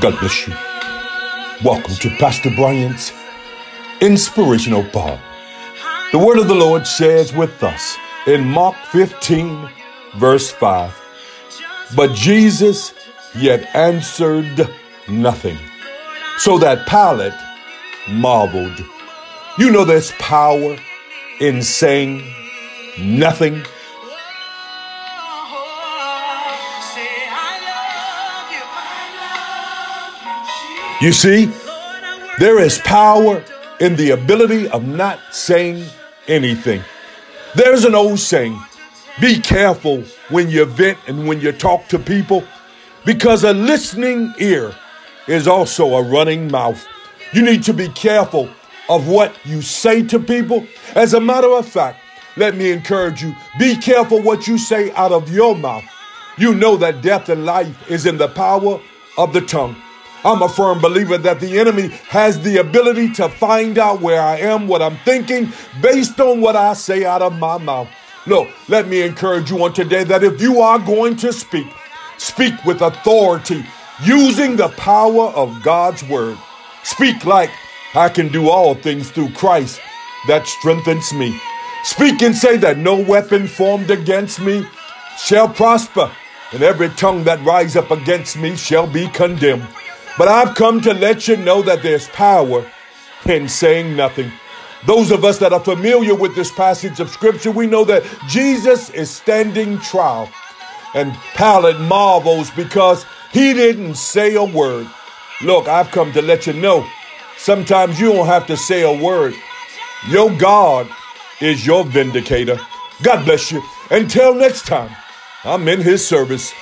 God bless you. Welcome to Pastor Bryant's Inspirational Pod. The word of the Lord shares with us in Mark 15, verse 5. But Jesus yet answered nothing, so that Pilate marveled. You know there's power in saying nothing. You see, there is power in the ability of not saying anything. There's an old saying be careful when you vent and when you talk to people because a listening ear is also a running mouth. You need to be careful of what you say to people. As a matter of fact, let me encourage you be careful what you say out of your mouth. You know that death and life is in the power of the tongue. I'm a firm believer that the enemy has the ability to find out where I am, what I'm thinking, based on what I say out of my mouth. Look, let me encourage you on today that if you are going to speak, speak with authority, using the power of God's word. Speak like I can do all things through Christ that strengthens me. Speak and say that no weapon formed against me shall prosper, and every tongue that rise up against me shall be condemned. But I've come to let you know that there's power in saying nothing. Those of us that are familiar with this passage of scripture, we know that Jesus is standing trial. And Pilate marvels because he didn't say a word. Look, I've come to let you know sometimes you don't have to say a word. Your God is your vindicator. God bless you. Until next time, I'm in his service.